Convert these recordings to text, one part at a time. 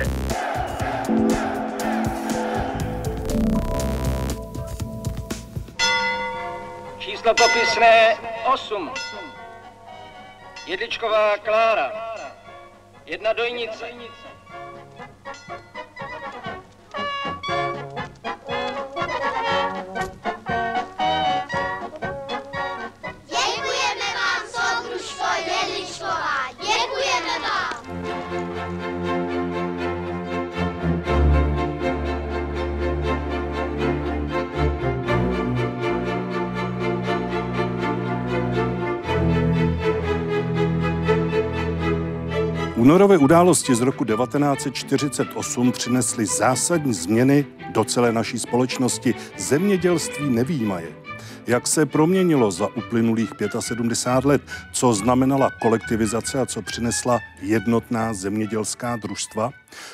Evropě. Číslo popisné 8. Jedličková Klára. Jedna dojnice. Únorové události z roku 1948 přinesly zásadní změny do celé naší společnosti, zemědělství nevýjímaje. Jak se proměnilo za uplynulých 75 let, co znamenala kolektivizace a co přinesla jednotná zemědělská družstva?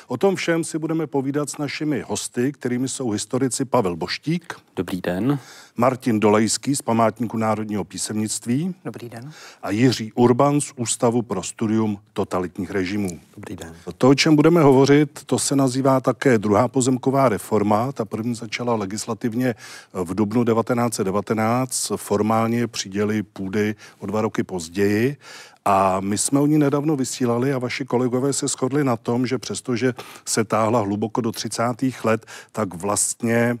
O tom všem si budeme povídat s našimi hosty, kterými jsou historici Pavel Boštík. Dobrý den. Martin Dolejský z Památníku národního písemnictví. Dobrý den. A Jiří Urban z Ústavu pro studium totalitních režimů. Dobrý den. To, o čem budeme hovořit, to se nazývá také druhá pozemková reforma. Ta první začala legislativně v dubnu 1919, formálně přiděli půdy o dva roky později. A my jsme o ní nedávno vysílali a vaši kolegové se shodli na tom, že přestože se táhla hluboko do 30. let, tak vlastně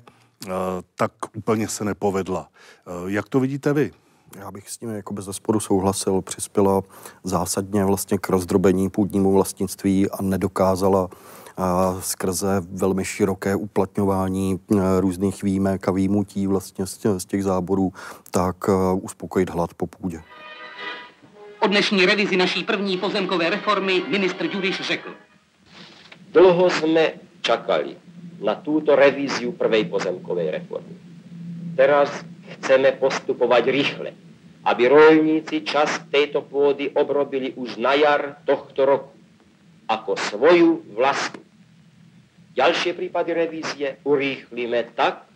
tak úplně se nepovedla. Jak to vidíte vy? Já bych s tím jako bez zesporu souhlasil. Přispěla zásadně vlastně k rozdrobení půdnímu vlastnictví a nedokázala a skrze velmi široké uplatňování různých výjimek a výjimutí vlastně z těch záborů, tak uspokojit hlad po půdě. O dnešní revizi naší první pozemkové reformy ministr Ďuriš řekl. Dlho jsme čakali na túto revíziu prvej pozemkovej reformy. Teraz chceme postupovať rýchle, aby rolníci čas tejto pôdy obrobili už na jar tohto roku ako svoju vlastnú. Ďalšie prípady revízie urýchlíme tak,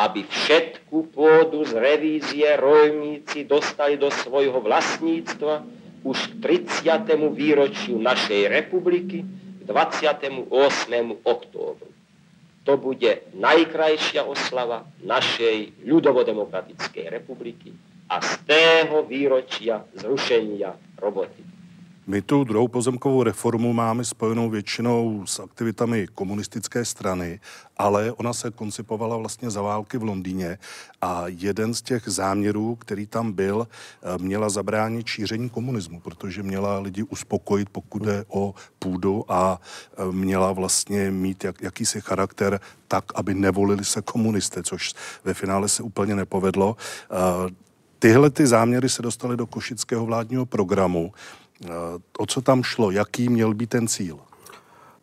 aby všetku pôdu z revízie rolníci dostali do svojho vlastníctva už k 30. výročiu našej republiky k 28. októbru to bude najkrajšia oslava našej ľudovodemokratickej republiky a z tého výročia zrušenia roboty. My tu druhou pozemkovou reformu máme spojenou většinou s aktivitami komunistické strany, ale ona se koncipovala vlastně za války v Londýně a jeden z těch záměrů, který tam byl, eh, měla zabránit šíření komunismu, protože měla lidi uspokojit, pokud jde o půdu a eh, měla vlastně mít jak, jakýsi charakter tak, aby nevolili se komunisté, což ve finále se úplně nepovedlo. Eh, tyhle ty záměry se dostaly do košického vládního programu. O co tam šlo? Jaký měl být ten cíl?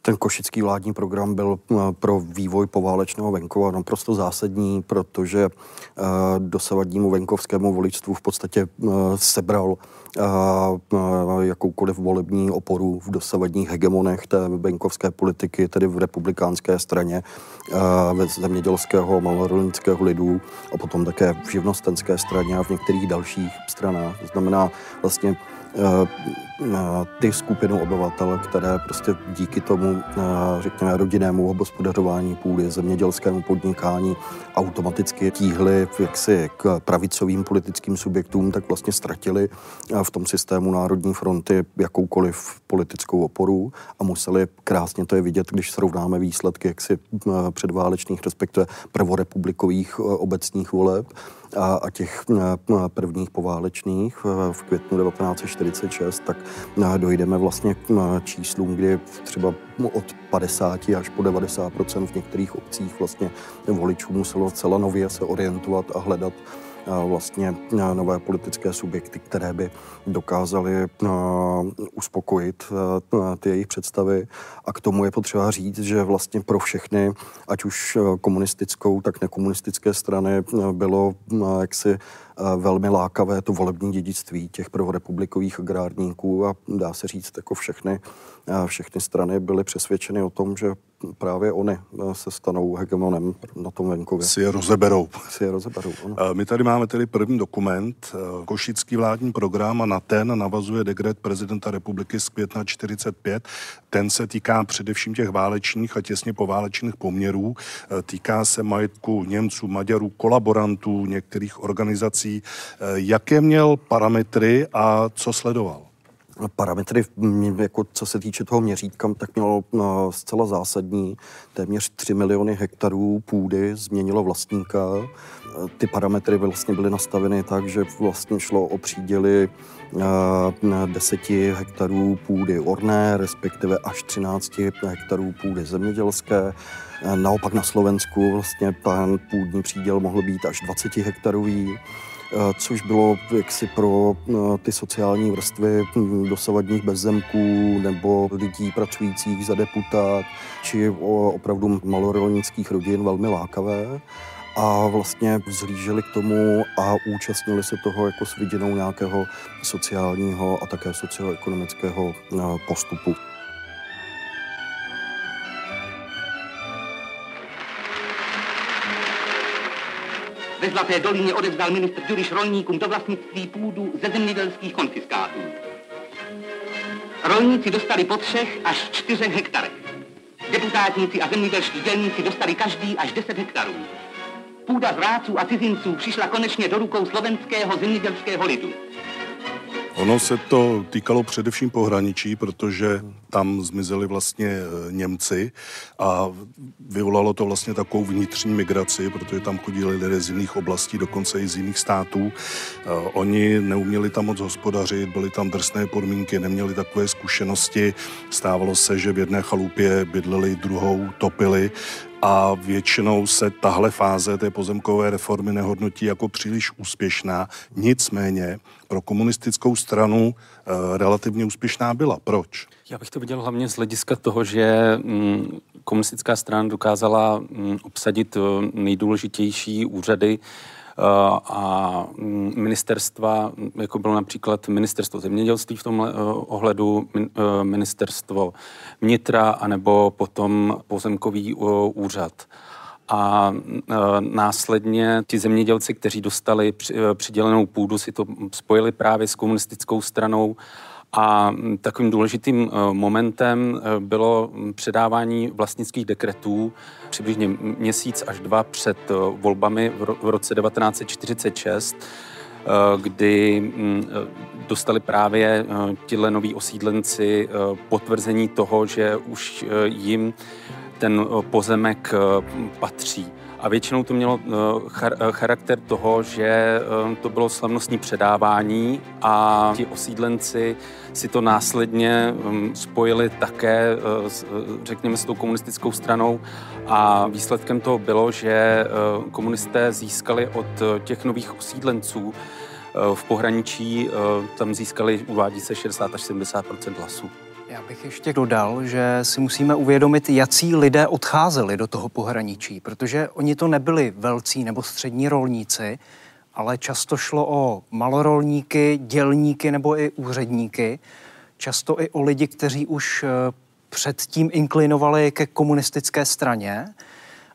Ten košický vládní program byl pro vývoj poválečného venkova naprosto zásadní, protože dosavadnímu venkovskému voličstvu v podstatě sebral jakoukoliv volební oporu v dosavadních hegemonech té venkovské politiky, tedy v republikánské straně, ve zemědělského malorolnického lidu a potom také v živnostenské straně a v některých dalších stranách. To znamená vlastně Eh, eh, ty skupinu obyvatel, které prostě díky tomu, eh, řekněme, rodinnému obospodařování půdy, zemědělskému podnikání automaticky tíhly jaksi k pravicovým politickým subjektům, tak vlastně ztratili v tom systému Národní fronty jakoukoliv politickou oporu a museli krásně to je vidět, když srovnáme výsledky jaksi předválečných, respektive prvorepublikových obecních voleb a, a těch prvních poválečných v květnu 1946, tak dojdeme vlastně k číslům, kdy třeba od 50 až po 90% v některých obcích vlastně voličů muselo celá nově se orientovat a hledat vlastně nové politické subjekty, které by dokázaly uspokojit ty jejich představy. A k tomu je potřeba říct, že vlastně pro všechny, ať už komunistickou, tak nekomunistické strany, bylo jaksi velmi lákavé to volební dědictví těch prvorepublikových agrárníků a dá se říct, jako všechny, všechny strany byly přesvědčeny o tom, že právě oni se stanou hegemonem na tom venkově. Si je rozeberou. Si je rozeberou, ano. My tady máme tedy první dokument, Košický vládní program a na ten navazuje dekret prezidenta republiky z května 45. Ten se týká především těch válečných a těsně poválečných poměrů. Týká se majetku Němců, Maďarů, kolaborantů některých organizací. Jaké měl parametry a co sledoval? parametry, jako co se týče toho měřítka, tak mělo no, zcela zásadní. Téměř 3 miliony hektarů půdy změnilo vlastníka. Ty parametry vlastně byly nastaveny tak, že vlastně šlo o příděly 10 hektarů půdy orné, respektive až 13 hektarů půdy zemědělské. Naopak na Slovensku vlastně ten půdní příděl mohl být až 20 hektarový. Eh, což bylo jaksi pro eh, ty sociální vrstvy hm, dosavadních bezzemků nebo lidí pracujících za deputát, či opravdu malorolnických rodin velmi lákavé a vlastně vzhlíželi k tomu a účastnili se toho jako s viděnou nějakého sociálního a také socioekonomického eh, postupu. Ve Zlaté dolině odevzdal ministr Ďuriš rolníkům do vlastnictví půdu ze zemědělských konfiskátů. Rolníci dostali po třech až čtyřech hektarech. Deputátníci a zemědělští dělníci dostali každý až 10 hektarů. Půda zráců a cizinců přišla konečně do rukou slovenského zemědělského lidu. Ono se to týkalo především pohraničí, protože tam zmizeli vlastně e, Němci a vyvolalo to vlastně takovou vnitřní migraci, protože tam chodili lidé z jiných oblastí, dokonce i z jiných států. E, oni neuměli tam moc hospodařit, byly tam drsné podmínky, neměli takové zkušenosti. Stávalo se, že v jedné chalupě bydleli, druhou topili a většinou se tahle fáze té pozemkové reformy nehodnotí jako příliš úspěšná. Nicméně pro komunistickou stranu e, relativně úspěšná byla. Proč? Já bych to viděl hlavně z hlediska toho, že mm, komunistická strana dokázala mm, obsadit eh, nejdůležitější úřady a mm, ministerstva, jako bylo například ministerstvo zemědělství v tomhle ohledu, ministerstvo vnitra, anebo potom pozemkový úřad. A následně ti zemědělci, kteří dostali přidělenou půdu, si to spojili právě s komunistickou stranou a takovým důležitým e, momentem e, bylo předávání vlastnických dekretů přibližně měsíc až dva před e, volbami v roce 1946, kdy dostali právě tihle noví osídlenci potvrzení toho, že už jim ten pozemek patří. A většinou to mělo charakter toho, že to bylo slavnostní předávání a ti osídlenci si to následně um, spojili také, řekněme, s tou komunistickou stranou a výsledkem toho bylo, že komunisté získali od těch nových osídlenců v pohraničí, tam získali, uvádí se 60 až 70 hlasů. Já bych ještě dodal, že si musíme uvědomit, jací lidé odcházeli do toho pohraničí, protože oni to nebyli velcí nebo střední rolníci, ale často šlo o malorolníky, dělníky nebo i úředníky, často i o lidi, kteří už eh, předtím inklinovali ke komunistické straně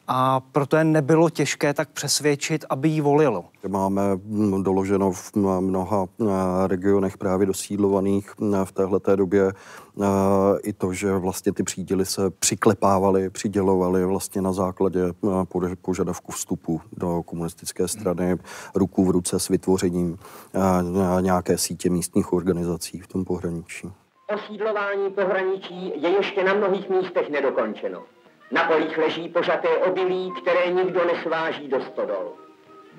a proto je nebylo těžké tak přesvědčit, aby ji volilo. Máme hm, doloženo v mnoha eh, regionech právě dosídlovaných v téhleté době eh, i to, že vlastně ty příděly se přiklepávaly, přidělovaly vlastně na základě požadavku vstupu do komunistické strany ruku v ruce s vytvořením nějaké sítě místních organizací v tom pohraničí. Osídlování pohraničí je ještě na mnohých místech nedokončeno. Na polích leží požaté obilí, které nikdo nesváží do stodol.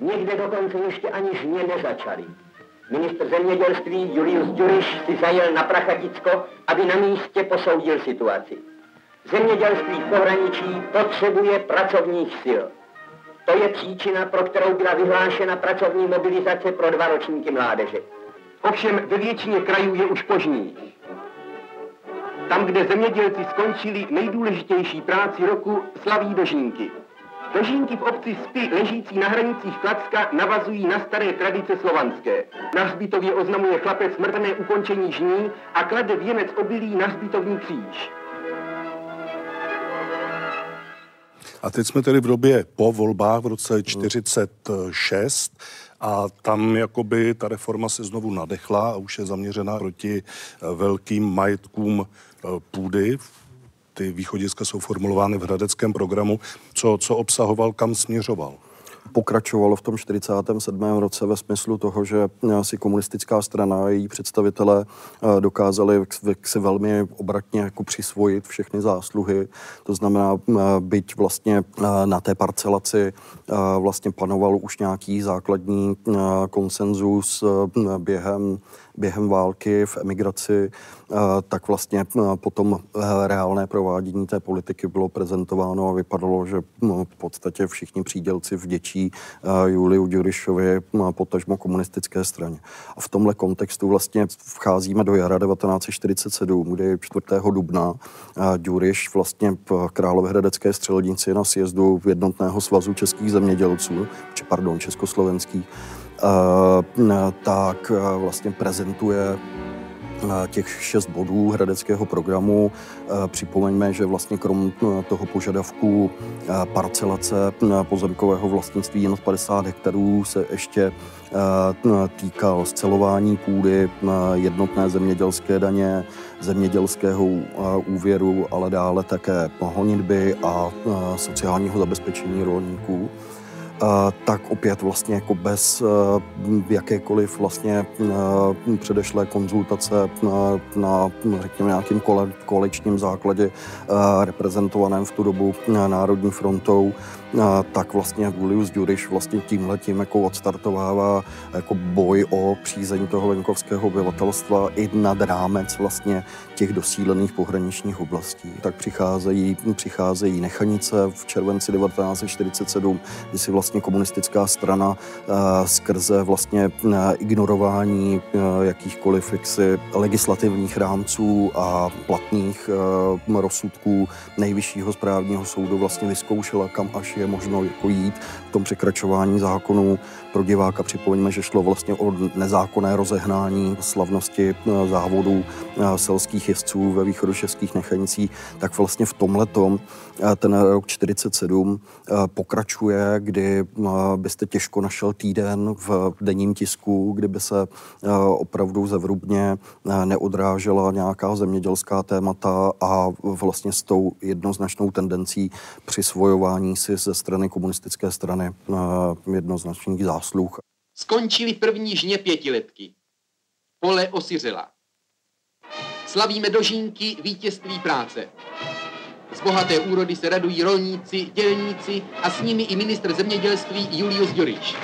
Někde dokonce ještě ani žně nezačali. Ministr zemědělství Julius Duriš si zajel na Prachaticko, aby na místě posoudil situaci. Zemědělství v pohraničí potřebuje pracovních sil. To je příčina, pro kterou byla vyhlášena pracovní mobilizace pro dva ročníky mládeže. Ovšem ve většině krajů je už požní. Tam, kde zemědělci skončili nejdůležitější práci roku, slaví dožínky. Dožínky v obci Spy, ležící na hranicích Klacka, navazují na staré tradice slovanské. Na hřbitově oznamuje chlapec mrtvé ukončení žní a klade věnec obilí na hřbitovní kříž. A teď jsme tedy v době po volbách v roce 46 a tam jakoby ta reforma se znovu nadechla a už je zaměřena proti velkým majetkům půdy. Ty východiska jsou formulovány v hradeckém programu. Co, co obsahoval, kam směřoval? pokračovalo v tom 47. roce ve smyslu toho, že eh, si komunistická strana a její představitelé eh, dokázali si velmi obratně jako přisvojit všechny zásluhy. To znamená, eh, byť vlastně na té parcelaci vlastně panoval už nějaký základní konsenzus během během války v emigraci, tak vlastně potom reálné provádění té politiky bylo prezentováno a vypadalo, že no, v podstatě všichni přídělci vděčí Juliu Ďurišovi, potažmo komunistické straně. A v tomhle kontextu vlastně vcházíme do jara 1947, kdy 4. dubna Ďuriš vlastně v Královéhradecké střelnici na sjezdu jednotného svazu českých zemědělců, či pardon, československých, Eh, tak eh, vlastně prezentuje eh, těch šest bodů hradeckého programu. Připomeňme, že vlastně krom toho požadavku parcelace pozemkového vlastnictví nad 50 hektarů se ještě týkal scelování půdy, jednotné zemědělské daně, zemědělského úvěru, ale dále také honitby a sociálního zabezpečení rolníků tak opět vlastně jako bez jakékoliv vlastně předešlé konzultace na, na řekněme nějakým kole, kolečním základě reprezentovaném v tu dobu Národní frontou, tak vlastně Julius Juriš vlastně tímhletím jako odstartovává jako boj o přízení toho venkovského obyvatelstva i nad rámec vlastně těch dosílených pohraničních oblastí. Tak přicházejí, přicházejí Nechanice v červenci 1947, kdy si vlastně komunistická strana uh, skrze vlastně uh, ignorování uh, jakýchkoliv jaksi legislativních rámců a platných rozsudků nejvyššího správního soudu vlastně vyzkoušela, kam až je možno jako jít tom překračování zákonů. Pro diváka připomeňme, že šlo vlastně o nezákonné rozehnání slavnosti závodů selských jezdců ve východočeských nechanicích, tak vlastně v tomhle ten rok 47 pokračuje, kdy byste těžko našel týden v denním tisku, kdyby se opravdu zevrubně neodrážela nějaká zemědělská témata a vlastně s tou jednoznačnou tendencí přisvojování si ze strany komunistické strany jednoznačných zásluh. Skončili první žně pětiletky. Pole osiřela. Slavíme dožínky vítězství práce. Z bohaté úrody se radují rolníci, dělníci a s nimi i ministr zemědělství Julius Ďuriš.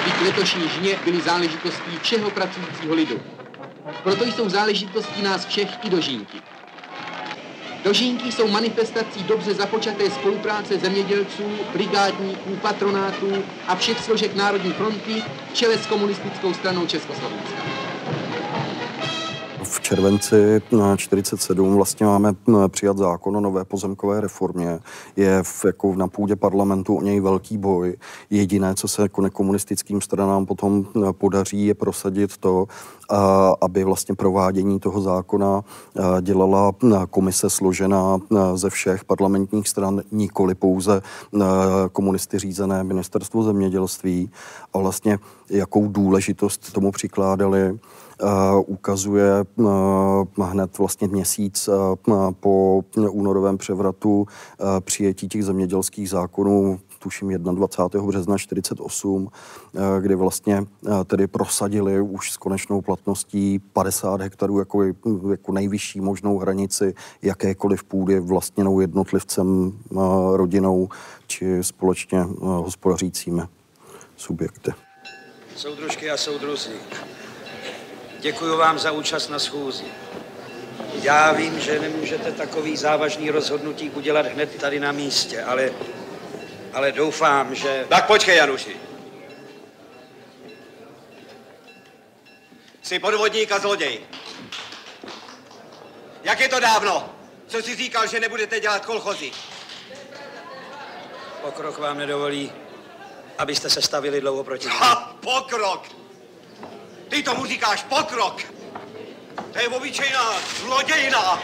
Vždyť letošní žně byly záležitostí všeho pracujícího lidu. Proto jsou záležitostí nás všech i dožínky. Dožínky jsou manifestací dobře započaté spolupráce zemědělců, brigádníků, patronátů a všech složek Národní fronty čele s komunistickou stranou Československa v červenci 47 vlastně máme přijat zákon o nové pozemkové reformě. Je v, jako na půdě parlamentu o něj velký boj. Jediné, co se jako nekomunistickým stranám potom podaří, je prosadit to, aby vlastně provádění toho zákona dělala komise složená ze všech parlamentních stran, nikoli pouze komunisty řízené ministerstvo zemědělství. A vlastně jakou důležitost tomu přikládali ukazuje hned vlastně měsíc po únorovém převratu přijetí těch zemědělských zákonů tuším 21. března 48, kdy vlastně tedy prosadili už s konečnou platností 50 hektarů jako, jako nejvyšší možnou hranici jakékoliv půdy vlastněnou jednotlivcem, rodinou či společně hospodařícími subjekty. Soudružky a soudruzi, Děkuji vám za účast na schůzi. Já vím, že nemůžete takový závažný rozhodnutí udělat hned tady na místě, ale, ale doufám, že... Tak počkej, Januši. Jsi podvodník a zloděj. Jak je to dávno? Co jsi říkal, že nebudete dělat kolchozy? Pokrok vám nedovolí, abyste se stavili dlouho proti. Ha, pokrok! Ty tomu říkáš pokrok. To je obyčejná zlodějina.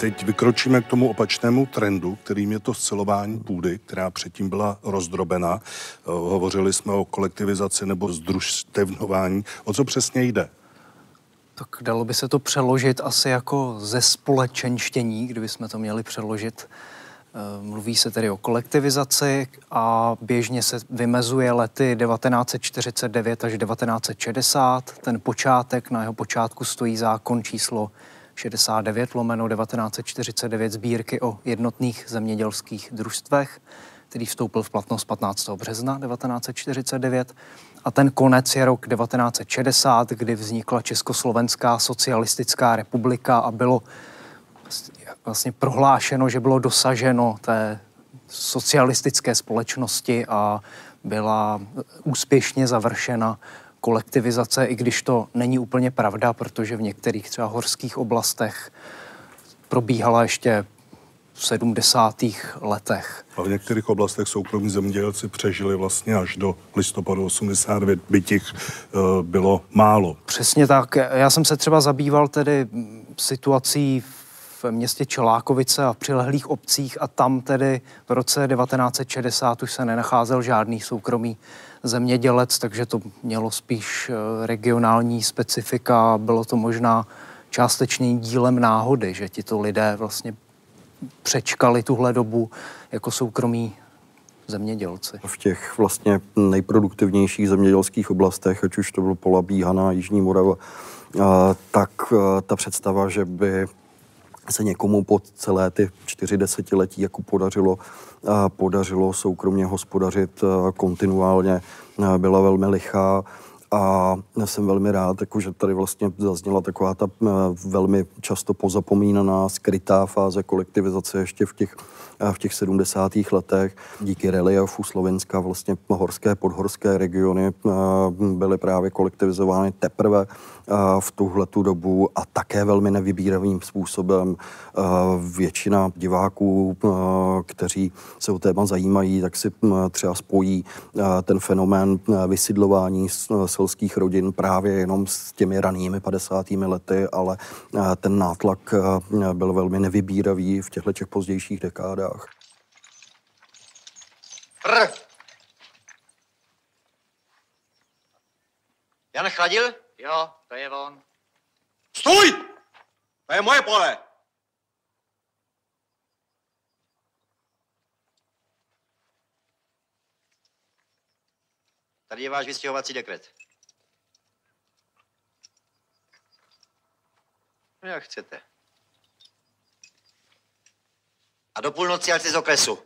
Teď vykročíme k tomu opačnému trendu, kterým je to scelování půdy, která předtím byla rozdrobena. Eh, hovořili jsme o kolektivizaci nebo združstevnování. O co přesně jde? Tak dalo by se to přeložit asi jako ze společenštění, kdyby jsme to měli přeložit. Eh, mluví se tedy o kolektivizaci a běžně se vymezuje lety 1949 až 1960. Ten počátek, na jeho počátku stojí zákon číslo 69 lomeno 1949 sbírky o jednotných zemědělských družstvech, který vstoupil v platnost 15. března 1949. A ten konec je rok 1960, kdy vznikla Československá socialistická republika a bylo vlastně prohlášeno, že bylo dosaženo té socialistické společnosti a byla úspěšně završena kolektivizace, i když to není úplně pravda, protože v některých třeba horských oblastech probíhala ještě v 70. letech. A v některých oblastech soukromí zemědělci přežili vlastně až do listopadu 89, by těch uh, bylo málo. Přesně tak. Já jsem se třeba zabýval tedy situací v městě Čelákovice a v přilehlých obcích a tam tedy v roce 1960 už se nenacházel žádný soukromý zemědělec, takže to mělo spíš eh, regionální specifika. Bylo to možná částečně dílem náhody, že tito lidé vlastně přečkali tuhle dobu jako soukromí zemědělci. V těch vlastně nejproduktivnějších zemědělských oblastech, ať už to bylo Polabí, Hana, Jižní Morava, tak ta představa, že by se někomu po celé ty čtyři desetiletí jako podařilo, podařilo soukromně hospodařit kontinuálně, byla velmi lichá. A jsem velmi rád, jako, že tady vlastně zazněla taková ta velmi často pozapomínaná, skrytá fáze kolektivizace ještě v těch v těch 70. letech. Díky reliefu Slovenska vlastně horské, podhorské regiony eh, byly právě kolektivizovány teprve eh, v tuhle tu dobu a také velmi nevybíravým způsobem. Eh, většina diváků, kteří se o téma zajímají, tak si třeba spojí ten fenomén vysidlování selských rodin právě jenom s těmi ranými 50. lety, ale ten nátlak byl velmi nevybíravý v těchto těch pozdějších dekádách vodách. Prr. Jan Chladil? Jo, to je on. Stůj! To je moje pole! Tady je váš vystěhovací dekret. No, jak chcete. Do půlnoci ať z okresu.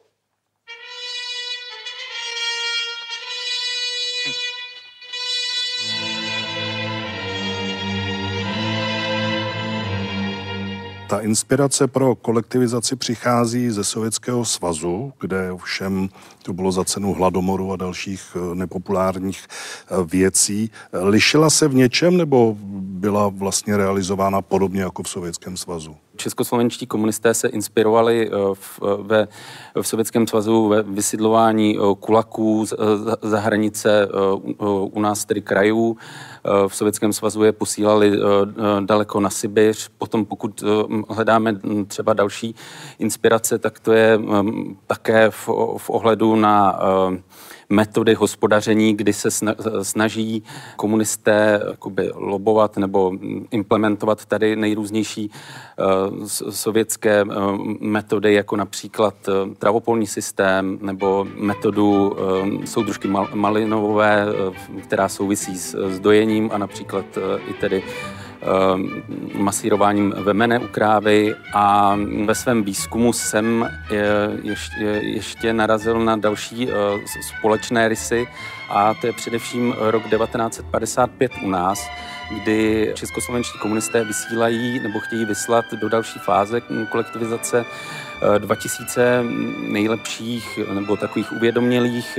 Ta inspirace pro kolektivizaci přichází ze Sovětského svazu, kde všem to bylo za cenu hladomoru a dalších eh, nepopulárních eh, věcí. Lišila se v něčem nebo byla vlastně realizována podobně jako v Sovětském svazu? Českoslovenští komunisté se inspirovali eh, v, ve, v Sovětském svazu ve vysidlování kulaků za hranice u nás tedy krajů. V Sovětském svazu je posílali daleko na Sibiř. Potom pokud hledáme třeba další inspirace, tak to je také v, v ohledu na metody hospodaření, kdy se snaží komunisté lobovat nebo implementovat tady nejrůznější uh, sovětské uh, metody, jako například uh, travopolní systém nebo metodu soudružky mal- Malinovové, uh, která souvisí s, dojením a například i tedy masírováním vemene u krávy a ve svém výzkumu jsem ještě, ještě narazil na další společné rysy a to je především rok 1955 u nás, kdy českoslovenští komunisté vysílají nebo chtějí vyslat do další fáze kolektivizace 2000 nejlepších nebo takových uvědomělých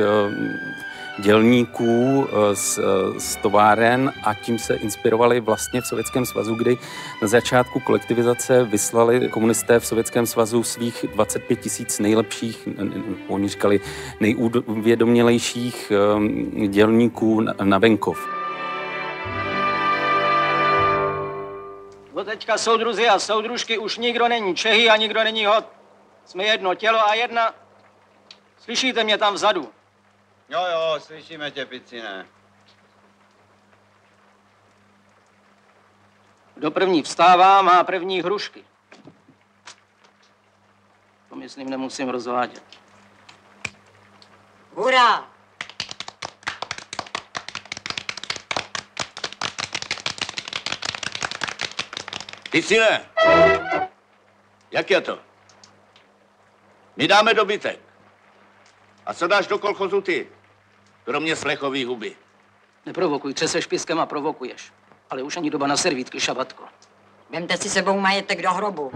dělníků eh, z, eh, z továren a tím se inspirovali vlastně v Sovětském svazu, kdy na začátku kolektivizace vyslali komunisté v Sovětském svazu svých 25 tisíc nejlepších, oni říkali nejuvědomělejších eh, dělníků na venkov. Od teďka soudruzi a soudružky už nikdo není Čehy a nikdo není hod. Jsme jedno tělo a jedna. Slyšíte mě tam vzadu? Jo, jo, slyšíme tě, Picine. Kdo první vstává, má první hrušky. To myslím nemusím rozvádět. Hurá! Picine, jak je to? My dáme dobytek. A co dáš do kolchozu ty? Kromě slechový huby. Neprovokuj, třeseš piskem a provokuješ. Ale už ani doba na servítky, šabatko. Vemte si sebou majetek do hrobu.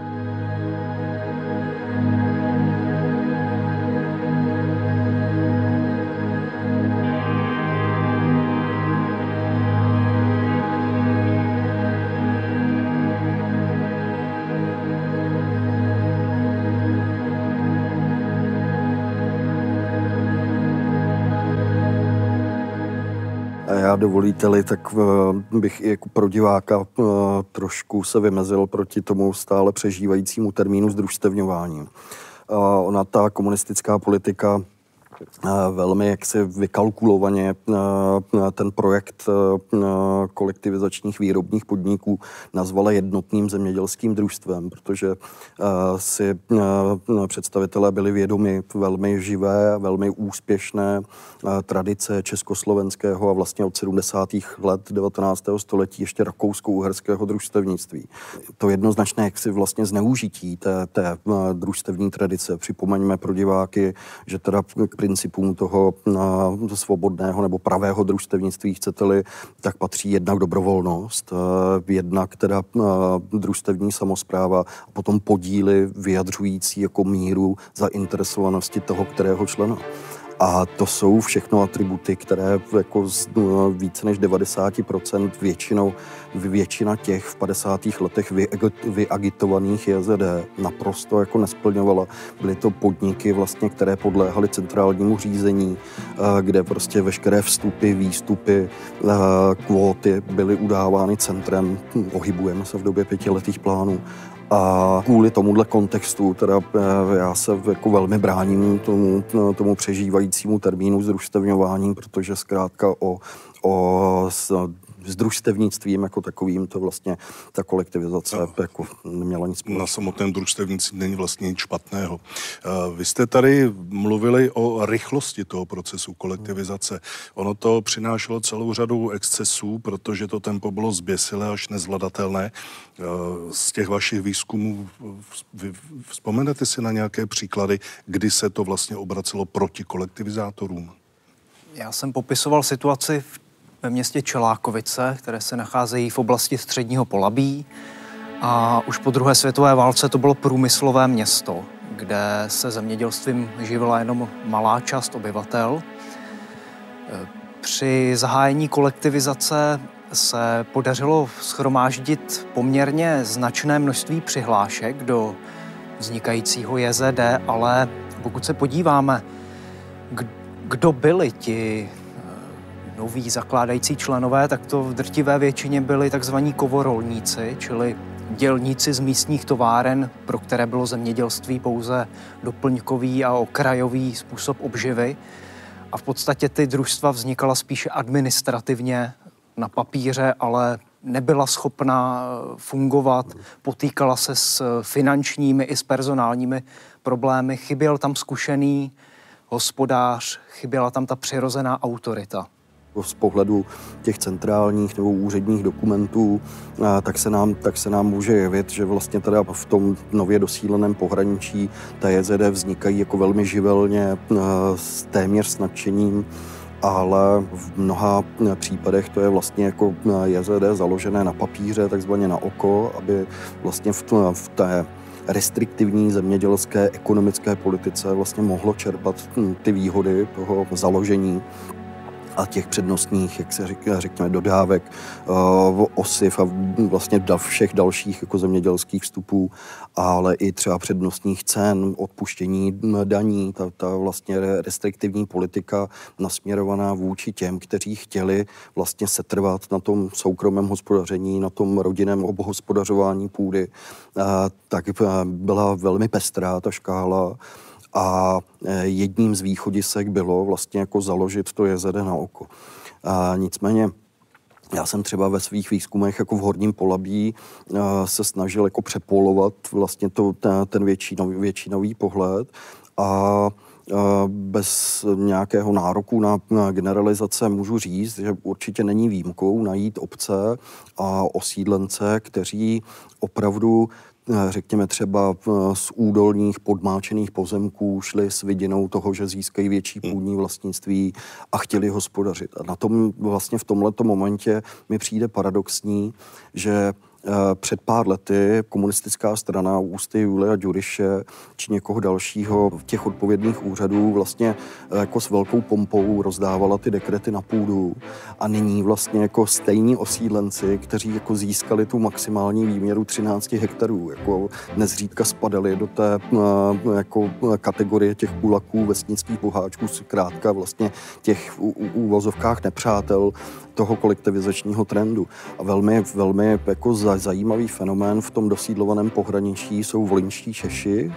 Dovolíte-li, tak eh, bych i jako pro diváka eh, trošku se vymezil proti tomu stále přežívajícímu termínu združstevňování. Eh, Ona ta komunistická politika velmi jaksi vykalkulovaně eh, ten projekt eh, kolektivizačních výrobních podniků nazvala jednotným zemědělským družstvem, protože eh, si eh, představitelé byli vědomi velmi živé, velmi úspěšné eh, tradice československého a vlastně od 70. let 19. století ještě rakousko-uherského družstevnictví. To jednoznačné jaksi vlastně zneužití té, té eh, družstevní tradice. Připomeňme pro diváky, že teda k principům toho eh, svobodného nebo pravého družstevnictví, chcete-li, tak patří jednak dobrovolnost, eh, jednak teda eh, družstevní samozpráva a potom podíly vyjadřující jako míru zainteresovanosti toho, kterého člena. A to jsou všechno atributy, které jako z no, více než 90% většinou, většina těch v 50. letech vyag- vyagitovaných JZD naprosto jako nesplňovala. Byly to podniky vlastně, které podléhaly centrálnímu řízení, eh, kde prostě veškeré vstupy, výstupy, eh, kvóty byly udávány centrem. Pohybujeme se v době pětiletých plánů a kvůli tomuhle kontextu teda eh, já se jako velmi bráním tomu, tomu přežívajícímu termínu združstevňování, protože zkrátka o, o s, družstevnictvím jako takovým to vlastně ta kolektivizace no. jako neměla nic Na samotném družstevnictví není vlastně nic špatného. Eh, Vy jste tady mluvili o rychlosti toho procesu kolektivizace. Ono to přinášelo celou řadu excesů, protože to tempo bylo zběsilé až nezvladatelné. Eh, Z těch vašich výzkumů vy vzpomenete si na nějaké příklady, kdy se to vlastně obracelo proti kolektivizátorům? Já jsem popisoval situaci v, ve městě Čelákovice, které se nacházejí v oblasti středního Polabí. A už po druhé světové válce to bylo průmyslové město, kde se zemědělstvím živila jenom malá část obyvatel. E, Při zahájení kolektivizace se podařilo schromáždit poměrně značné množství přihlášek do vznikajícího JZD, ale pokud se podíváme, kdo byli ti noví zakládající členové, tak to v drtivé většině byli takzvaní kovorolníci, čili dělníci z místních továren, pro které bylo zemědělství pouze doplňkový a okrajový způsob obživy. A v podstatě ty družstva vznikala spíše administrativně na papíře, ale nebyla schopna eh, fungovat, potýkala se s finančními i s personálními problémy. Chyběl tam zkušený hospodář, chyběla tam ta přirozená autorita. Z pohledu těch centrálních nebo úředních dokumentů, tak se, nám, tak se nám může jevit, že vlastně teda v tom nově dosíleném pohraničí ta JZD vznikají jako velmi živelně, s téměř s nadšením, ale v mnoha případech to je vlastně jako JZD založené na papíře, takzvaně na oko, aby vlastně v, v té restriktivní zemědělské ekonomické politice vlastně mohlo čerpat hm, ty výhody toho založení a těch přednostních, jak se říká, řekněme, dodávek, osiv a vlastně všech dalších jako zemědělských vstupů, ale i třeba přednostních cen, odpuštění daní, ta, ta vlastně restriktivní politika nasměrovaná vůči těm, kteří chtěli vlastně setrvat na tom soukromém hospodaření, na tom rodinném obhospodařování půdy, tak byla velmi pestrá ta škála a e, jedním z východisek bylo vlastně jako založit to JZD na oko. A nicméně já jsem třeba ve svých výzkumech jako v Horním Polabí e, se snažil jako přepolovat vlastně to, ten, ten větší, nový, větší nový pohled a e, bez nějakého nároku na, na generalizace můžu říct, že určitě není výjimkou najít obce a osídlence, kteří opravdu řekněme třeba z údolních podmáčených pozemků šli s vidinou toho, že získají větší hmm. půdní vlastnictví a chtěli hospodařit. A na tom vlastně v tomto momentě mi přijde paradoxní, že Eh, před pár lety komunistická strana ústy Julia Ďuriše či někoho dalšího v těch odpovědných úřadů vlastně eh, jako s velkou pompou rozdávala ty dekrety na půdu a nyní vlastně jako stejní osídlenci, kteří jako získali tu maximální výměru 13 hektarů, jako nezřídka spadali do té eh, jako kategorie těch kulaků, vesnických boháčků, zkrátka vlastně těch úvozovkách nepřátel toho kolektivizačního trendu. A velmi, velmi jako zajímavý fenomén v tom dosídlovaném pohraničí jsou volinští Češi,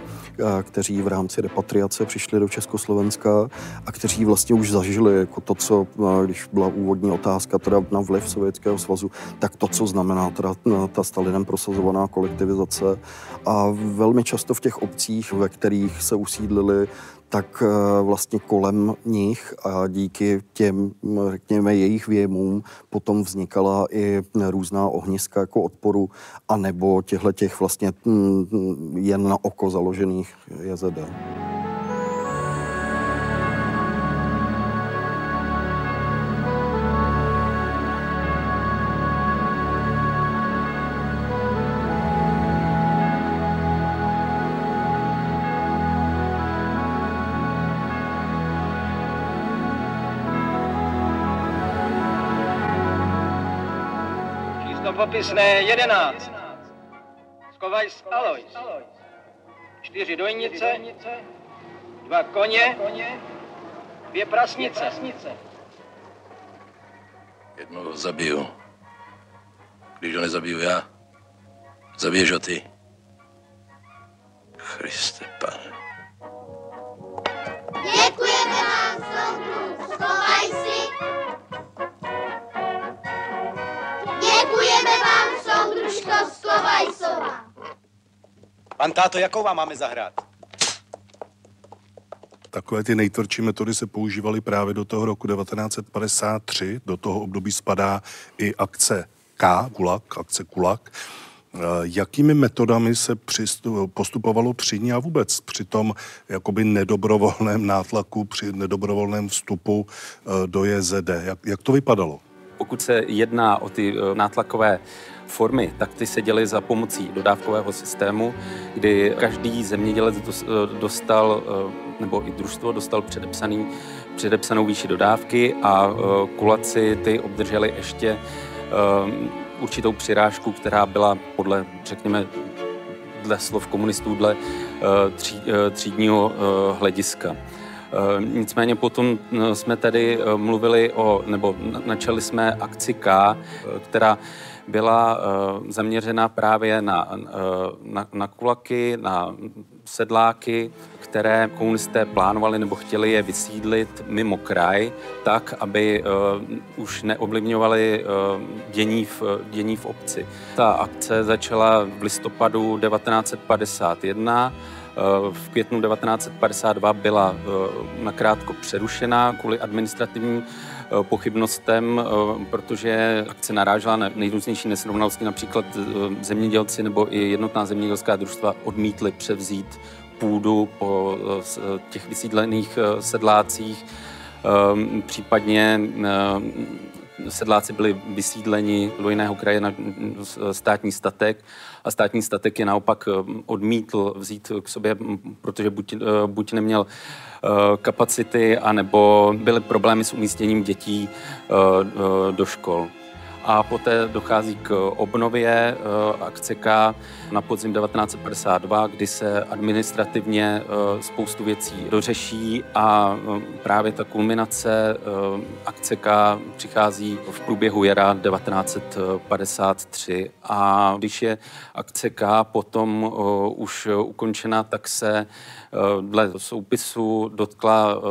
kteří v rámci repatriace přišli do Československa a kteří vlastně už zažili jako to, co, když byla úvodní otázka teda na vliv Sovětského svazu, tak to, co znamená teda ta Stalinem prosazovaná kolektivizace. A velmi často v těch obcích, ve kterých se usídlili, tak eh, vlastně kolem nich a díky těm, řekněme, jejich věmům potom vznikala i různá ohniska jako odporu a nebo těchto těch vlastně mm, jen na oko založených jezede. Popisné 11. Skovajs Alois. Čtyři dojnice, dva koně, dvě prasnice. Jednoho zabiju. Když ho nezabiju já, zabiješ ho ty. Kriste, pane. Děkujeme vám, soudru. Schovaj si. Soudružko Slovajsova. Pan táto, jakou vám máme zahrát? Takové ty nejtvrdší metody se používaly právě do toho roku 1953. Do toho období spadá i akce K, Kulak, akce Kulak. Eh, jakými metodami se postupovalo při ní a vůbec při tom jakoby nedobrovolném nátlaku, při nedobrovolném vstupu eh, do JZD? Jak, jak to vypadalo? Pokud se jedná o ty eh, nátlakové formy, tak ty se děly za pomocí dodávkového systému, kdy každý zemědělec eh, dostal, eh, nebo i družstvo dostal předepsaný, předepsanou výši dodávky a kulaci ty obdrželi ještě určitou přirážku, která byla podle, řekněme, dle slov komunistů, dle tří, třídního hlediska. Eh, nicméně potom eh, jsme tady eh, mluvili o, nebo načali jsme akci K, která byla zaměřena právě na, na, na kulaky, na sedláky, které komunisté plánovali nebo chtěli je vysídlit mimo kraj, tak, aby uh, už neovlivňovali uh, dění, v, dění v obci. Ta akce začala v listopadu 1951 v květnu 1952 byla eh, nakrátko přerušena kvůli administrativním eh, pochybnostem, eh, protože akce narážela na nejrůznější nesrovnalosti. Například zemědělci nebo i jednotná zemědělská družstva odmítli převzít půdu po těch vysídlených sedlácích. Případně sedláci byli vysídleni do jiného kraje na státní statek a státní statek je naopak odmítl vzít k sobě, protože buď, buď neměl kapacity, anebo byly problémy s umístěním dětí do škol a poté dochází k obnově eh, akce K na podzim 1952, kdy se administrativně eh, spoustu věcí dořeší a eh, právě ta kulminace akce K přichází v průběhu jara 1953 a když je akce K potom už ukončena, tak se dle soupisu dotkla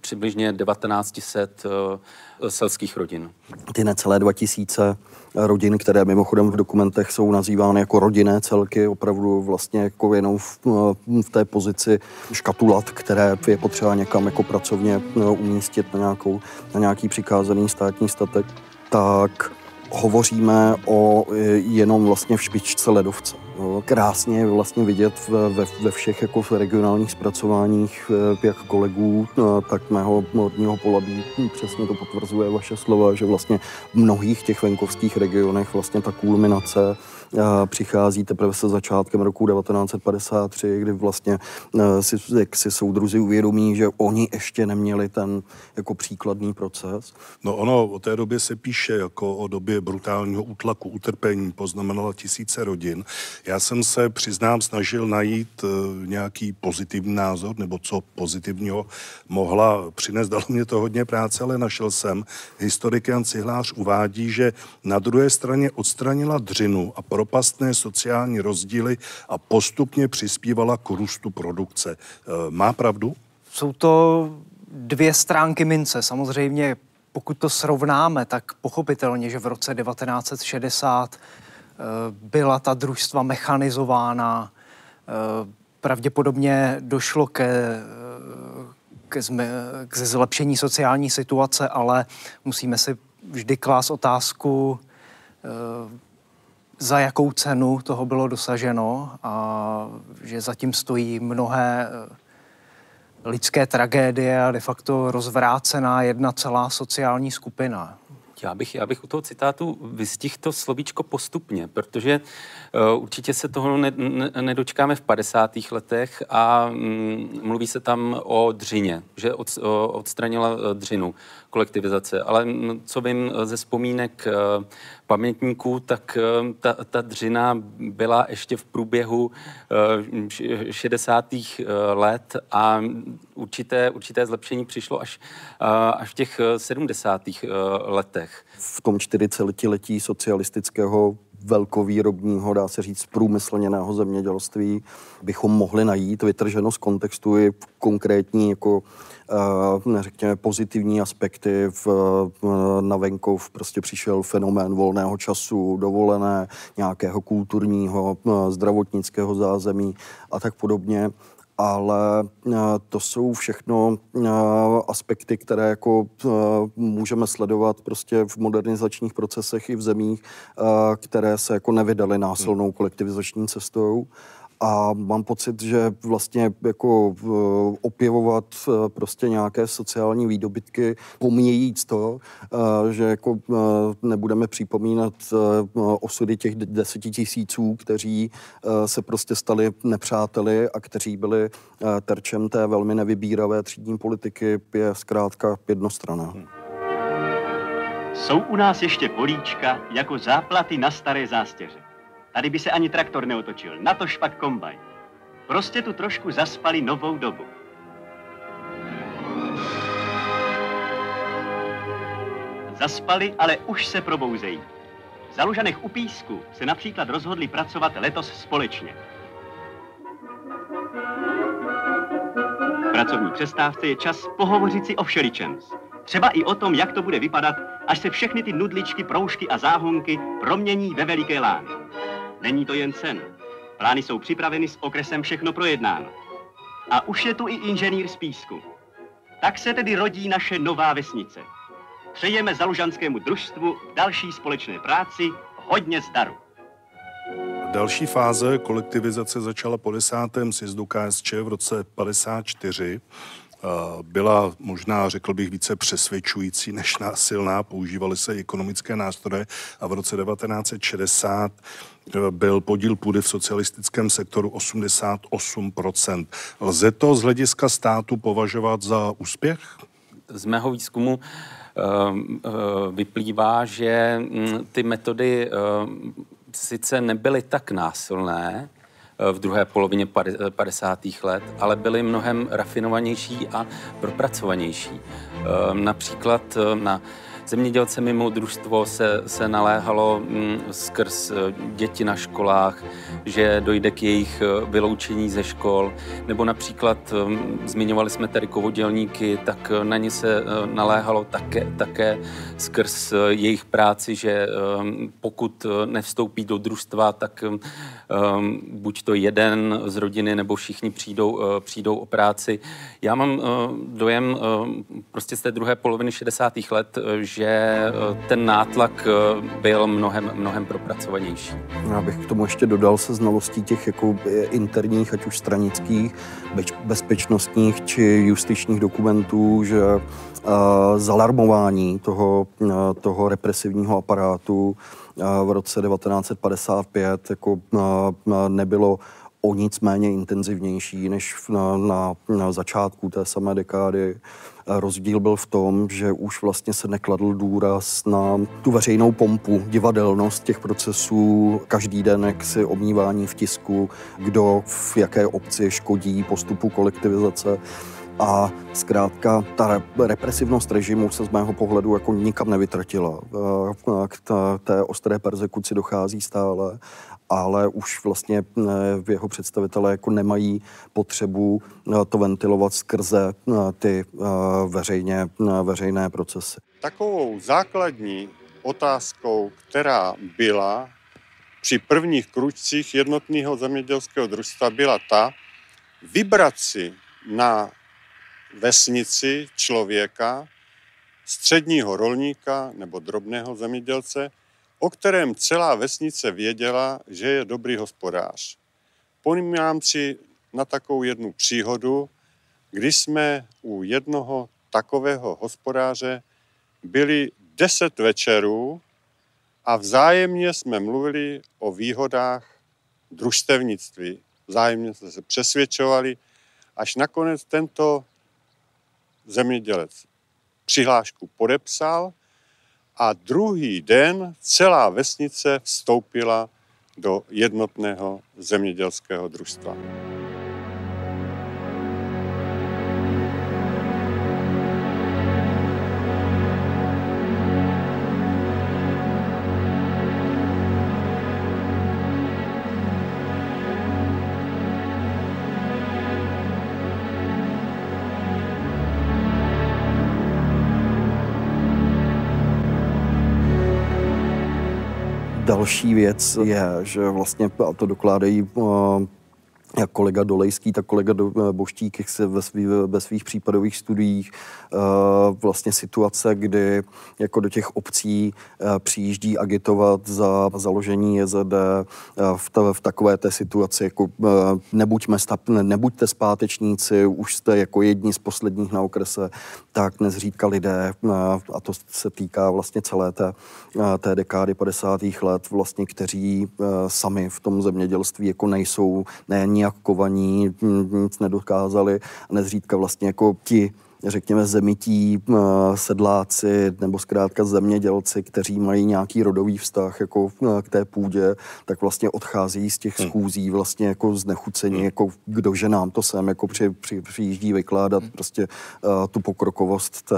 přibližně 1900 selských rodin. Ty necelé 2000 rodin, které mimochodem v dokumentech jsou nazývány jako rodinné celky, opravdu vlastně jako jenom v, v té pozici škatulat, které je potřeba někam jako pracovně umístit na, nějakou, na nějaký přikázaný státní statek, tak hovoříme o e, jenom vlastně v špičce ledovce. Krásně je vlastně vidět ve, ve všech jako v regionálních zpracováních e, jak kolegů, e, tak mého modního polabí. Přesně to potvrzuje vaše slova, že vlastně v mnohých těch venkovských regionech vlastně ta kulminace přichází teprve se začátkem roku 1953, kdy vlastně si, jak si soudruzi uvědomí, že oni ještě neměli ten jako příkladný proces. No ono o té době se píše jako o době brutálního útlaku, utrpení, poznamenala tisíce rodin. Já jsem se, přiznám, snažil najít uh, nějaký pozitivní názor, nebo co pozitivního mohla přinést. Dalo mě to hodně práce, ale našel jsem. Historik Jan Cihlář uvádí, že na druhé straně odstranila dřinu a propastné sociální rozdíly a postupně přispívala k růstu produkce. Uh, má pravdu? Jsou to dvě stránky mince. Samozřejmě pokud to srovnáme, tak pochopitelně, že v roce 1960 eh, byla ta družstva mechanizována, eh, pravděpodobně došlo ke, ke, k zlepšení sociální situace, ale musíme si vždy klást otázku, za jakou cenu toho bylo dosaženo a že zatím stojí mnohé lidské tragédie a de facto rozvrácená jedna celá sociální skupina. Já bych, já bych u toho citátu vystihl to slovíčko postupně, protože určitě se toho ne, ne, nedočkáme v 50. letech a mm, mluví se tam o dřině, že o, odstranila uh, dřinu kolektivizace. Ale mm, co vím ze vzpomínek pamětníků, tak ta, ta dřina byla ještě v průběhu uh, 60. let a určité, určité zlepšení přišlo až, až v těch 70. letech. V tom 40-letí socialistického velkovýrobního, dá se říct, průmyslněného zemědělství bychom mohli najít vytrženo z kontextu i konkrétní jako uh, řekněme pozitivní aspekty v, na venkov. Prostě přišel fenomén volného času, dovolené, nějakého kulturního, zdravotnického zázemí a tak podobně ale eh, to jsou všechno eh, aspekty, které jako eh, můžeme sledovat prostě v modernizačních procesech i v zemích, které se jako nevydaly násilnou kolektivizační cestou a mám pocit, že vlastně jako opěvovat e, prostě nějaké sociální výdobytky, pomíjejíc to, e, že jako e, nebudeme připomínat osudy těch deseti tisíců, kteří se prostě stali nepřáteli a kteří byli terčem té velmi nevybíravé třídní politiky, je zkrátka jednostraná. Jsou u nás ještě políčka jako záplaty na staré zástěře. Tady by se ani traktor neotočil, na to špak kombajn. Prostě tu trošku zaspali novou dobu. Zaspali, ale už se probouzejí. Za Lužanech u Písku se například rozhodli pracovat letos společně. V pracovní přestávce je čas pohovořit si o všeličem. Třeba i o tom, jak to bude vypadat, až se všechny ty nudličky, proužky a záhonky promění ve veliké lány. Není to jen sen. Plány jsou připraveny s okresem všechno projednáno. A už je tu i inženýr z Písku. Tak se tedy rodí naše nová vesnice. Přejeme zalužanskému družstvu další společné práci hodně zdaru. Další fáze kolektivizace začala po desátém sjezdu KSČ v roce 54 byla možná, řekl bych, více přesvědčující než násilná. Používaly se ekonomické nástroje a v roce 1960 byl podíl půdy v socialistickém sektoru 88%. Lze to z hlediska státu považovat za úspěch? Z mého výzkumu ehm, eh, vyplývá, že mm, ty metody ehm, sice nebyly tak násilné, eh, v druhé polovině 50. let, ale byly mnohem rafinovanější a propracovanější. Ehm, například eh, na zemědělce mimo družstvo se, se naléhalo mm, skrz eh, děti na školách, že dojde k jejich eh, vyloučení ze škol, nebo například mm, zmiňovali jsme tady kovodělníky, tak eh, na ně se naléhalo také, také skrz jejich práci, že pokud nevstoupí do družstva, tak buď to jeden z rodiny nebo všichni přijdou, přijdou o práci. Já mám dojem prostě z té druhé poloviny 60. let, že eh, ten nátlak eh, byl mnohem, mnohem propracovanější. Já bych k tomu ještě dodal se znalostí těch jako eh, interních, ať už stranických, bezpečnostních či justičních dokumentů, že zalarmování toho, toho represivního aparátu v roce 1955 jako nebylo o nic méně intenzivnější než na, na, na začátku té samé dekády. Rozdíl byl v tom, že už vlastně se nekladl důraz na tu veřejnou pompu, divadelnost těch procesů, každý den jak si omývání v tisku, kdo v jaké obci škodí postupu kolektivizace. A zkrátka ta represivnost režimu se z mého pohledu jako nikam nevytratila. K té ostré persekuci dochází stále ale už vlastně eh, jeho představitelé jako nemají potřebu eh, to ventilovat skrze eh, ty veřejně, veřejné procesy. Takovou základní otázkou, která byla při prvních kručcích jednotného zemědělského družstva, byla ta, vybrat si na vesnici člověka, středního rolníka nebo drobného zemědělce, o kterém celá vesnice věděla, že je dobrý hospodář. Pomínám si na takovou jednu příhodu, kdy jsme u jednoho takového hospodáře byli deset večerů a vzájemně jsme mluvili o výhodách družstevnictví. Vzájemně jsme se přesvědčovali, až nakonec tento zemědělec přihlášku podepsal a druhý den celá vesnice vstoupila do jednotného zemědělského družstva. Další věc je, že vlastně, a to dokládají eh, jak kolega Dolejský, tak kolega eh, Boštík se ve, svý, ve svých případových studiích uh, vlastně situace, kdy jako do těch obcí uh, přijíždí agitovat za založení JZD v, ta, v takové té situaci, jako nebuďme stap, ne, nebuďte zpátečníci, už jste jako jedni z posledních na okrese, tak nezřídka lidé, a to se týká vlastně celé té, té dekády 50. let, vlastně, kteří sami v tom zemědělství jako nejsou, ne nijak kovaní, nic nedokázali a nezřídka vlastně jako ti řekněme, zemití eh, sedláci nebo zkrátka zemědělci, kteří mají nějaký rodový vztah jako eh, k té půdě, tak vlastně odchází z těch hmm. schůzí vlastně jako znechucení, hmm. jako kdože nám to sem jako při, při, přijíždí vykládat hmm. prostě uh, tu pokrokovost té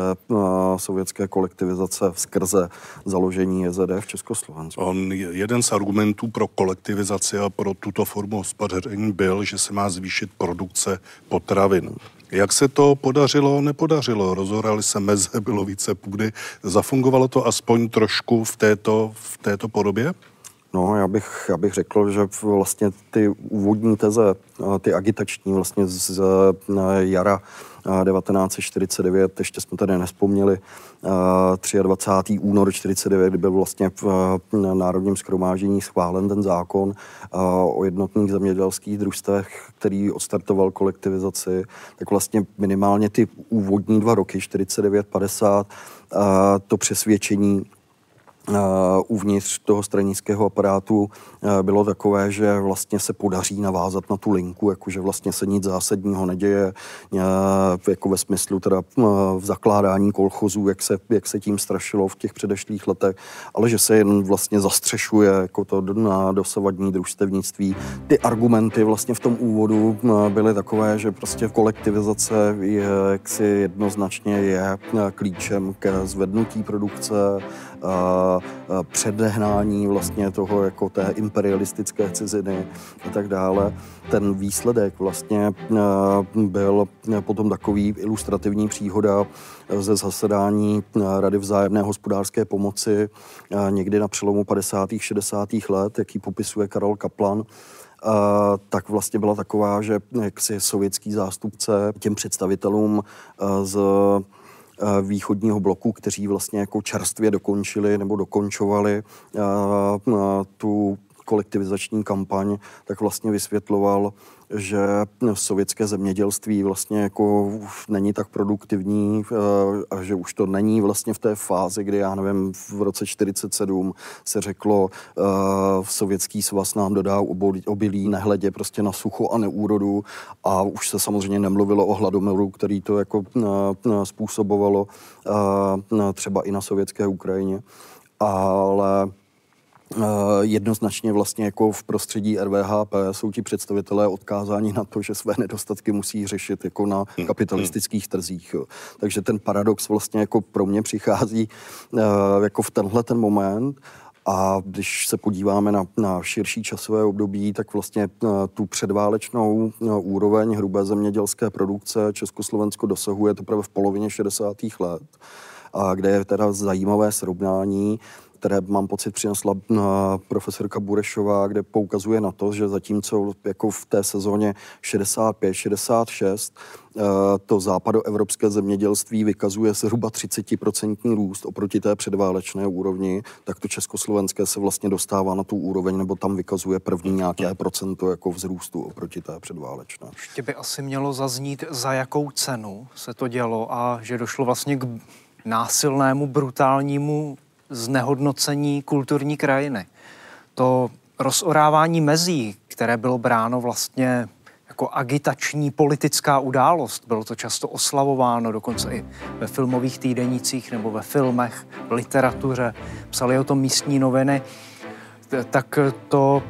sovětské kolektivizace skrze založení JZD v Československu. On, jeden z argumentů pro kolektivizaci a pro tuto formu hospodaření byl, že se má zvýšit produkce potravin. Jak se to podařilo, nepodařilo. Rozhoraly se meze, bylo více půdy. Zafungovalo to aspoň trošku v této, v této podobě? No, já bych, já bych řekl, že vlastně ty úvodní teze, ty agitační vlastně z jara 1949, ještě jsme tady nespomněli, 23. únor 49, kdy byl vlastně v Národním schromáždění schválen ten zákon o jednotných zemědělských družstvech, který odstartoval kolektivizaci, tak vlastně minimálně ty úvodní dva roky, 49-50, to přesvědčení uvnitř toho stranického aparátu uh, bylo takové, že vlastně se podaří navázat na tu linku, jakože vlastně se nic zásadního neděje, uh, jako ve smyslu teda v zakládání kolchozů, jak se, jak se tím strašilo v těch předešlých letech, ale že se jen vlastně zastřešuje jako to na dosavadní družstevnictví. Ty argumenty vlastně v tom úvodu byly takové, že prostě kolektivizace je, jaksi jednoznačně je klíčem ke zvednutí produkce, předehnání vlastně toho jako té imperialistické ciziny a tak dále. Ten výsledek vlastně byl potom takový ilustrativní příhoda ze zasedání Rady vzájemné hospodářské pomoci někdy na přelomu 50. 60. let, jaký popisuje Karol Kaplan, Uh, tak vlastně byla taková, že jaksi sovětský zástupce těm představitelům uh, z východního bloku, kteří vlastně jako čerstvě dokončili nebo dokončovali eh, tu kolektivizační kampaň, tak vlastně vysvětloval, že sovětské zemědělství vlastně jako už není tak produktivní eh, a že už to není vlastně v té fázi, kdy já nevím, v roce 47 se řeklo, uh, sovětský svaz nám dodá obilí nehledě prostě na sucho a neúrodu a už se samozřejmě nemluvilo o hladomoru, který to jako uh, způsobovalo třeba i na sovětské Ukrajině. Ale Eh, jednoznačně vlastně jako v prostředí RVHP jsou ti představitelé odkázáni na to, že své nedostatky musí řešit jako na hmm, kapitalistických trzích. Takže ten paradox vlastně jako pro mě přichází eh, jako v tenhle ten moment a když se podíváme na, na širší časové období, tak vlastně eh, tu předválečnou úroveň hrubé zemědělské produkce Československo dosahuje teprve v polovině 60. let, a kde je teda zajímavé srovnání které mám pocit přinesla eh, profesorka Burešová, kde poukazuje na to, že zatímco jako v té sezóně 65-66 eh, to západoevropské zemědělství vykazuje zhruba 30% růst oproti té předválečné úrovni, tak to československé se vlastně dostává na tu úroveň, nebo tam vykazuje první nějaké procento jako vzrůstu oproti té předválečné. Ještě by asi mělo zaznít, za jakou cenu se to dělo a že došlo vlastně k násilnému, brutálnímu znehodnocení kulturní krajiny. To rozorávání mezí, které bylo bráno vlastně jako agitační politická událost. Bylo to často oslavováno, dokonce i ve filmových týdenicích nebo ve filmech, v literatuře. Psali o tom místní noviny. Tak to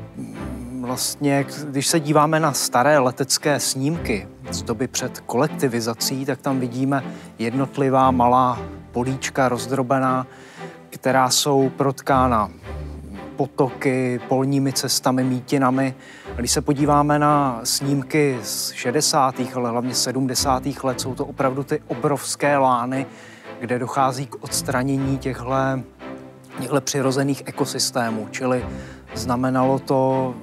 vlastně, když se díváme na staré letecké snímky z doby před kolektivizací, tak tam vidíme jednotlivá malá políčka rozdrobená která jsou protkána potoky, polními cestami, mítinami. Když se podíváme na snímky z 60. ale hlavně 70. let, jsou to opravdu ty obrovské lány, kde dochází k odstranění těchto, těchto přirozených ekosystémů. Čili znamenalo to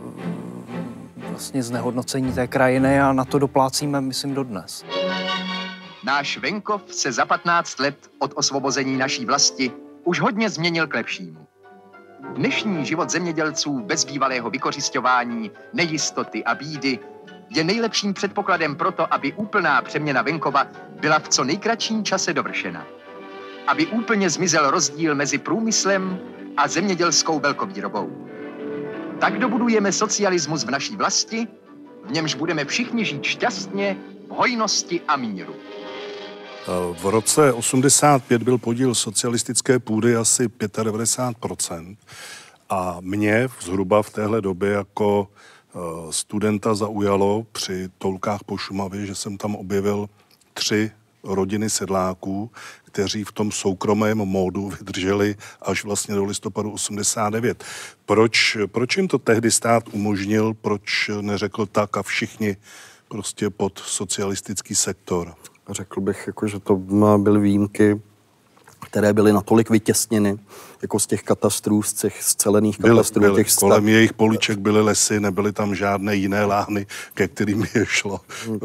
vlastně znehodnocení té krajiny a na to doplácíme, myslím, dodnes. Náš venkov se za 15 let od osvobození naší vlasti už hodně změnil k lepšímu. Dnešní život zemědělců bez bývalého vykořišťování, nejistoty a bídy je nejlepším předpokladem pro to, aby úplná přeměna venkova byla v co nejkratším čase dovršena. Aby úplně zmizel rozdíl mezi průmyslem a zemědělskou velkovýrobou. Tak dobudujeme socialismus v naší vlasti, v němž budeme všichni žít šťastně, v hojnosti a míru. V roce 85 byl podíl socialistické půdy asi 95%. A mě zhruba v téhle době jako eh, studenta zaujalo při toulkách po Šumavě, že jsem tam objevil tři rodiny sedláků, kteří v tom soukromém módu vydrželi až vlastně do listopadu 89. Proč, proč jim to tehdy stát umožnil, proč neřekl tak a všichni prostě pod socialistický sektor? Řekl bych, jako, že to byly výjimky které byly natolik vytěsněny jako z těch katastrů, z těch scelených Byl, katastrů. byl, těch kolem jejich poliček byly lesy, nebyly tam žádné jiné láhny, ke kterým je šlo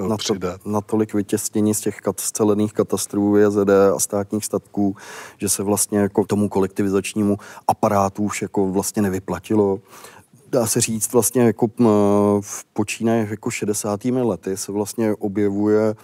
eh, na přidat. To, natolik vytěsnění z těch kat, scelených katastrů JZD a státních statků, že se vlastně jako tomu kolektivizačnímu aparátu už jako vlastně nevyplatilo dá se říct, vlastně jako v počínaje jako 60. lety se vlastně objevuje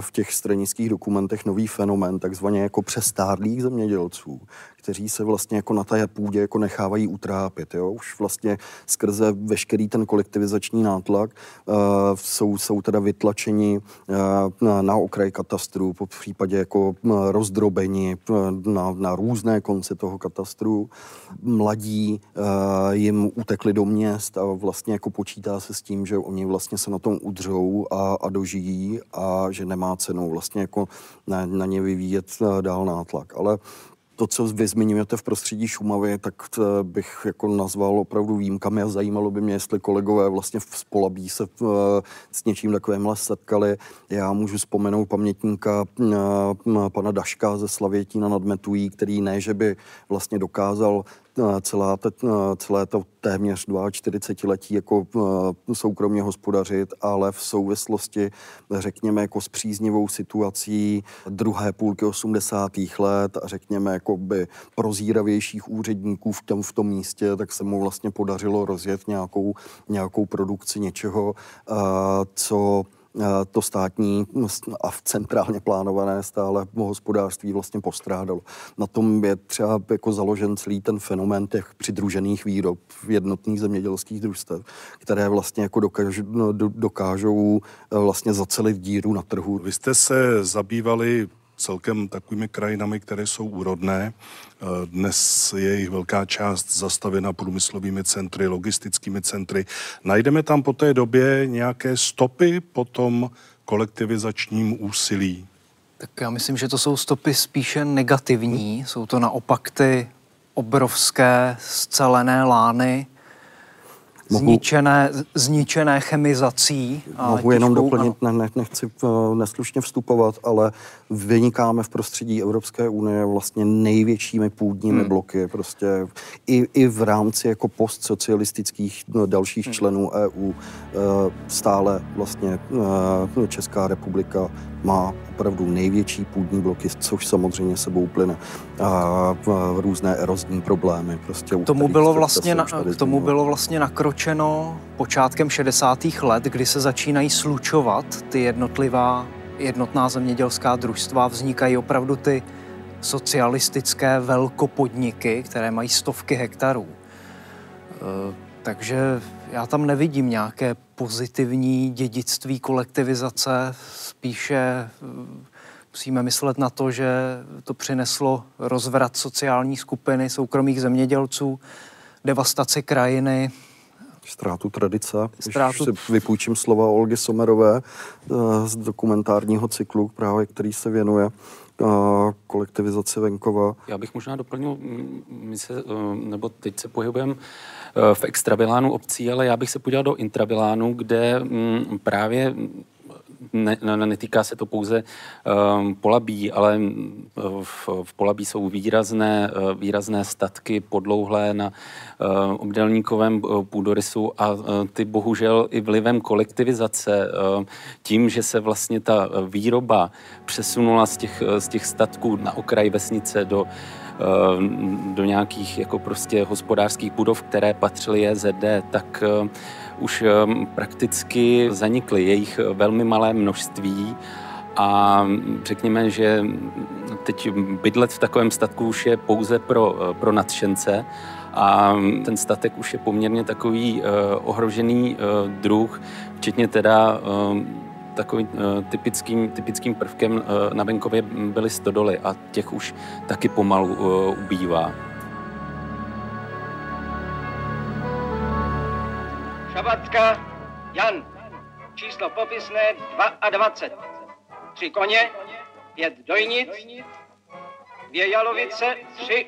v těch stranických dokumentech nový fenomén, takzvaně jako přestárlých zemědělců, kteří se vlastně jako na té půdě jako nechávají utrápit. Jo? Už vlastně skrze veškerý ten kolektivizační nátlak uh, jsou, jsou teda vytlačeni uh, na, na okraj katastru, po případě jako rozdrobeni na, na různé konce toho katastru. Mladí uh, jim utekli do měst a vlastně jako počítá se s tím, že oni vlastně se na tom udřou a, a dožijí a že nemá cenu vlastně jako na, na ně vyvíjet dál nátlak. Ale to, co vy zmiňujete v prostředí Šumavy, tak bych jako nazval opravdu výjimkami a zajímalo by mě, jestli kolegové vlastně v Spolabí se uh, s něčím takovémhle setkali. Já můžu vzpomenout pamětníka uh, pana Daška ze Slavětína nad Metují, který ne, že by vlastně dokázal celá ta, celé to téměř 42 letí jako soukromně hospodařit, ale v souvislosti, řekněme, jako s příznivou situací druhé půlky 80. let a řekněme, jako by prozíravějších úředníků v tom, v tom místě, tak se mu vlastně podařilo rozjet nějakou, nějakou produkci něčeho, co to státní a centrálně plánované stále hospodářství vlastně postrádalo. Na tom je třeba jako založen celý ten fenomén těch přidružených výrob jednotných zemědělských družstev, které vlastně jako dokážou, no, dokážou eh, vlastně zacelit díru na trhu. Vy jste se zabývali celkem takovými krajinami, které jsou úrodné. Eh, dnes je jich velká část zastavena průmyslovými centry, logistickými centry. Najdeme tam po té době nějaké stopy po tom kolektivizačním úsilí? Tak já myslím, že to jsou stopy spíše negativní. Jsou to naopak ty obrovské scelené lány, Mohu, zničené, zničené chemizací. A mohu jenom doplnit, ne, ne, nechci uh, neslušně vstupovat, ale vynikáme v prostředí Evropské unie vlastně největšími půdními hmm. bloky, prostě i, i v rámci jako postsocialistických no, dalších hmm. členů EU uh, stále vlastně uh, Česká republika má opravdu největší půdní bloky, což samozřejmě sebou plyne a různé erozní problémy. Prostě, k tomu, bylo vlastně, na, k tomu bylo vlastně nakročeno počátkem 60. let, kdy se začínají slučovat ty jednotlivá jednotná zemědělská družstva, vznikají opravdu ty socialistické velkopodniky, které mají stovky hektarů. E, takže já tam nevidím nějaké pozitivní dědictví kolektivizace, spíše eh, musíme myslet na to, že to přineslo rozvrat sociální skupiny soukromých zemědělců, devastaci krajiny, Ztrátu tradice. Ztrátu... Když si vypůjčím slova Olgy Somerové eh, z dokumentárního cyklu, právě který se věnuje eh, kolektivizaci venkova. Já bych možná doplnil, my se, nebo teď se pohybujeme v extrabilánu obcí, ale já bych se podíval do intrabilánu, kde mm, právě ne, ne, netýká se to pouze um, polabí, ale v, v polabí jsou výrazné, výrazné statky podlouhlé na uh, obdelníkovém půdorysu a uh, ty bohužel i vlivem kolektivizace, uh, tím, že se vlastně ta výroba přesunula z těch, z těch statků na okraj vesnice do Eh, do nějakých jako prostě hospodářských budov, které patřily JZD, tak eh, už eh, prakticky zanikly jejich velmi malé množství. A řekněme, že teď bydlet v takovém statku už je pouze pro, pro nadšence. A ten statek už je poměrně takový ohrožený druh, včetně teda takovým uh, typickým, typickým prvkem uh, na venkově byly stodoly a těch už taky pomalu uh, ubývá. Šabatka, Jan, číslo popisné 22. Tři koně, pět dojnic, dvě jalovice, tři.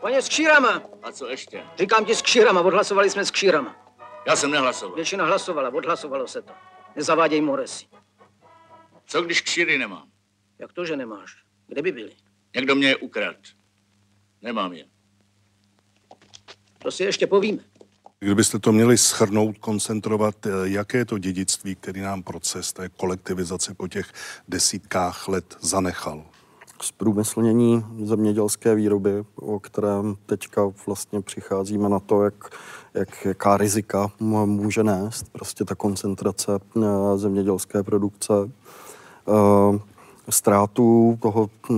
Koně s kšírama. A co ještě? Říkám ti s kšírama, odhlasovali jsme s kšírama. Já jsem nehlasoval. Většina hlasovala, odhlasovalo se to. Nezaváděj Moresy. Co když kšíry nemám? Jak to, že nemáš? Kde by byli? Někdo mě je ukrad. Nemám je. To si ještě povíme. Kdybyste to měli schrnout, koncentrovat, eh, jaké je to dědictví, který nám proces té kolektivizace po těch desítkách let zanechal? zprůmyslnění zemědělské výroby, o kterém teďka vlastně přicházíme na to, jak, jak, jaká rizika může nést prostě ta koncentrace eh, zemědělské produkce. Eh, ztrátu toho, eh,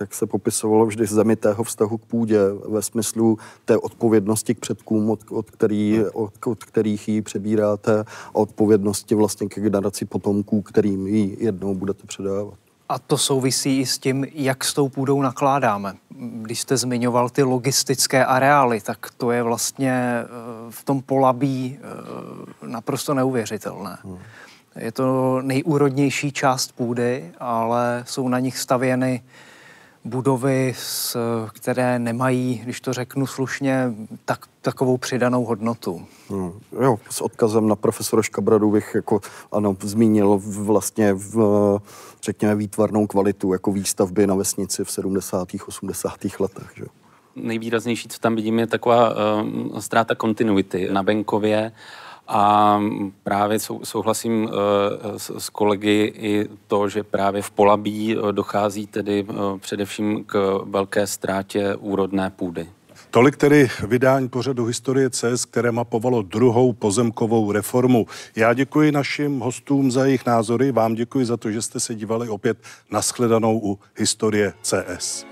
jak se popisovalo vždy, zemitého vztahu k půdě ve smyslu té odpovědnosti k předkům, od, od, který, od, od kterých ji přebíráte a odpovědnosti vlastně ke generaci potomků, kterým ji jednou budete předávat. A to souvisí i s tím, jak s tou půdou nakládáme. Když jste zmiňoval ty logistické areály, tak to je vlastně eh, v tom polabí eh, naprosto neuvěřitelné. Hmm. Je to nejúrodnější část půdy, ale jsou na nich stavěny budovy, které nemají, když to řeknu slušně, tak, takovou přidanou hodnotu. Hmm, jo, s odkazem na profesora Škabradu bych jako, ano, zmínil vlastně v, řekněme výtvarnou kvalitu jako výstavby na vesnici v 70. 80. letech. Že? Nejvýraznější, co tam vidím, je taková uh, ztráta kontinuity na venkově a právě souhlasím eh, s kolegy i to, že právě v Polabí eh, dochází tedy eh, především k velké ztrátě úrodné půdy. Tolik tedy vydání pořadu Historie CS, které mapovalo druhou pozemkovou reformu. Já děkuji našim hostům za jejich názory, vám děkuji za to, že jste se dívali opět na shledanou u Historie CS.